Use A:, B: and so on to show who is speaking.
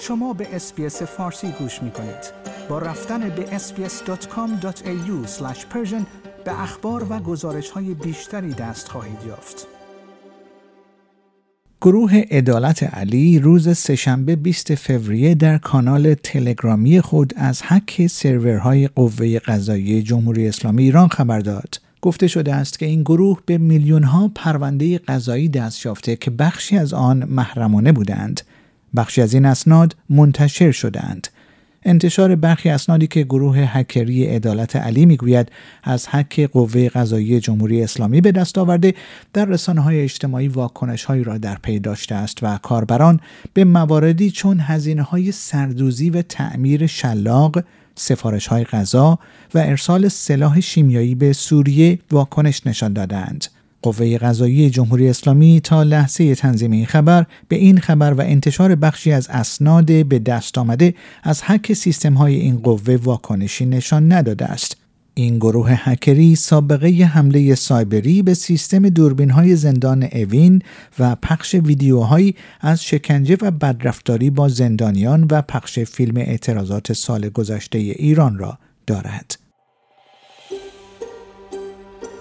A: شما به اسپیس فارسی گوش می کنید. با رفتن به sbs.com.au به اخبار و گزارش های بیشتری دست خواهید یافت. گروه عدالت علی روز سهشنبه 20 فوریه در کانال تلگرامی خود از حک سرورهای قوه قضایی جمهوری اسلامی ایران خبر داد. گفته شده است که این گروه به میلیون ها پرونده قضایی دست یافته که بخشی از آن محرمانه بودند. بخشی از این اسناد منتشر شدند. انتشار برخی اسنادی که گروه هکری عدالت علی می‌گوید از حک قوه قضایی جمهوری اسلامی به دست آورده در رسانه های اجتماعی واکنش هایی را در پی داشته است و کاربران به مواردی چون هزینه های سردوزی و تعمیر شلاق سفارش های غذا و ارسال سلاح شیمیایی به سوریه واکنش نشان دادند. قوه قضایی جمهوری اسلامی تا لحظه تنظیم این خبر به این خبر و انتشار بخشی از اسناد به دست آمده از حک سیستم های این قوه واکنشی نشان نداده است. این گروه هکری سابقه حمله سایبری به سیستم دوربین های زندان اوین و پخش ویدیوهایی از شکنجه و بدرفتاری با زندانیان و پخش فیلم اعتراضات سال گذشته ایران را دارد.